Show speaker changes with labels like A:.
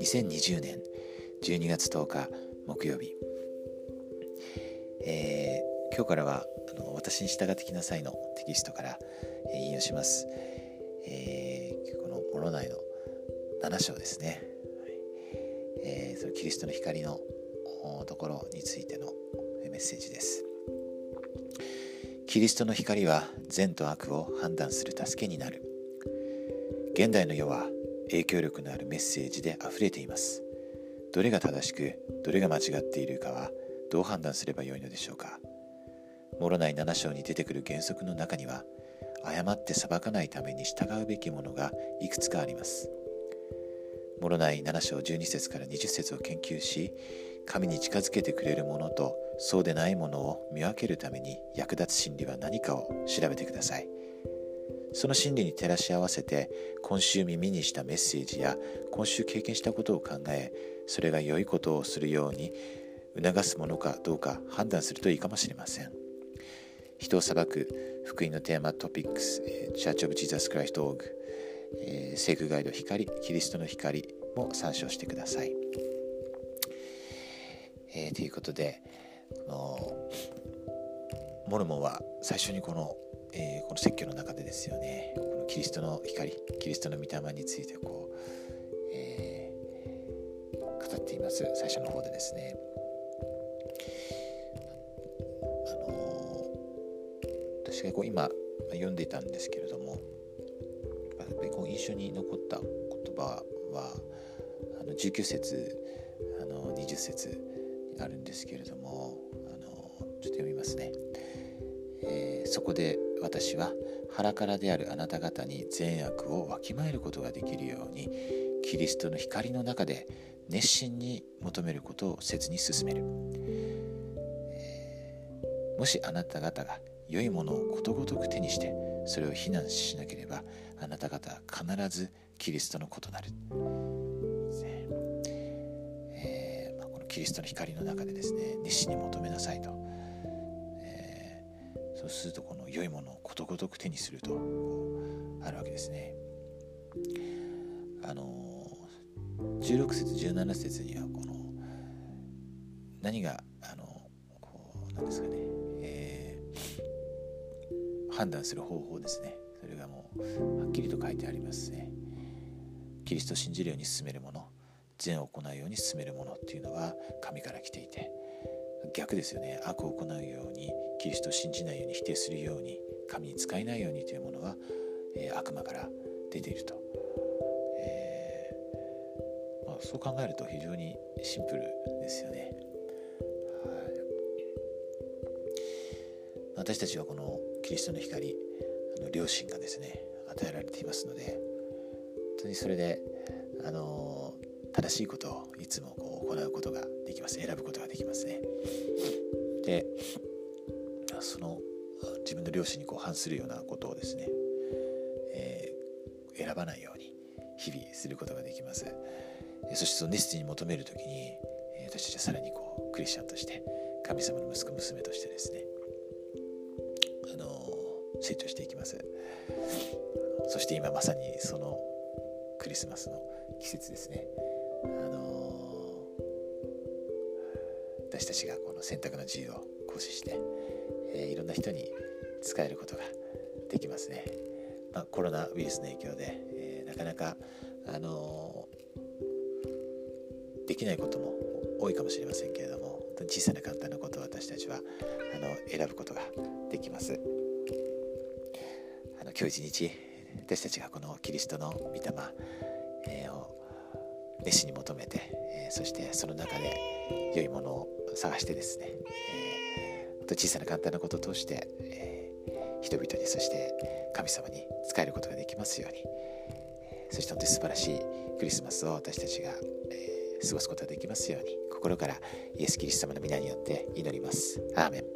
A: 2020年12月10日木曜日、えー、今日からはあの私に従ってきなさいのテキストから、えー、引用します、えー、このモロ内の7章ですね、はい。えー、そのキリストの光のところについてのメッセージです。キリストの光は善と悪を判断する助けになる。現代の世は影響力のあるメッセージで溢れています。どれが正しくどれが間違っているかはどう判断すればよいのでしょうか。モロナイ7章に出てくる原則の中には誤って裁かないために従うべきものがいくつかあります。モロナイ7章12節から20節を研究し神に近づけてくれるものとそうでないものを見分けるために役立つ真理は何かを調べてください。その真理に照らし合わせて今週耳にしたメッセージや今週経験したことを考えそれが良いことをするように促すものかどうか判断するといいかもしれません。人を裁く福音のテーマトピックスチャーチオブジーザスクライストオーグ聖句ガイド光キリストの光も参照してください、えー、ということでモルモンは最初にこのえー、この説教の中でですよねこのキリストの光キリストの御霊についてこう、えー、語っています。最初の方でですね。あのー、私がこう今読んでいたんですけれどもやっぱりこう印象に残った言葉はあの19節あの20節。になるんですけれどもあのちょっと読みますね。えー、そこで私は腹からであるあなた方に善悪をわきまえることができるようにキリストの光の中で熱心に求めることを切に進める、えー、もしあなた方が良いものをことごとく手にしてそれを非難しなければあなた方は必ずキリストの異なる、キリストの光の中でですね熱心に求めなさいとえそうするとこの良いものをことごとく手にするとあるわけですね。あの16節17節にはこの何があのこうなんですかね、えー、判断する方法ですねそれがもうはっきりと書いてありますね。キリストを信じるように進めるもの善を行うように進めるものっていうのは神から来ていて逆ですよね。悪を行うようにキリストを信じないように否定するように神に使えないようにというものは、えー、悪魔から出ていると、えー、まあ、そう考えると非常にシンプルですよね、私たちはこのキリストの光あの良心がですね与えられていますので本当にそれであの正しいことをいつもこう行うことができます。選ぶことができますね。でその自分の良心にこう反するようなことをですね、えー、選ばないように日々することができます、そしてその熱心に求める時に、私たちはさらにこうクリスチャンとして神様の息子娘としてですね、あの成長していきます。そして今まさにそのクリスマスの季節ですね、あの私たちがこの選択の自由を行使してえー、いろんな人に使えることができますね。まあ、コロナウイルスの影響で、えー、なかなか、あの、できないことも多いかもしれませんけれども小さな簡単なことを私たちはあの選ぶことができます。あの今日一日私たちがこのキリストの御霊、熱心に求めて、え、そしてその中で良いものを探してですね、えーと小さな簡単なことを通して、え、人々にそして神様に仕えることができますように、そして本当に素晴らしいクリスマスを私たちが、え、過ごすことができますように心からイエス・キリスト様の皆によって祈ります。アーメン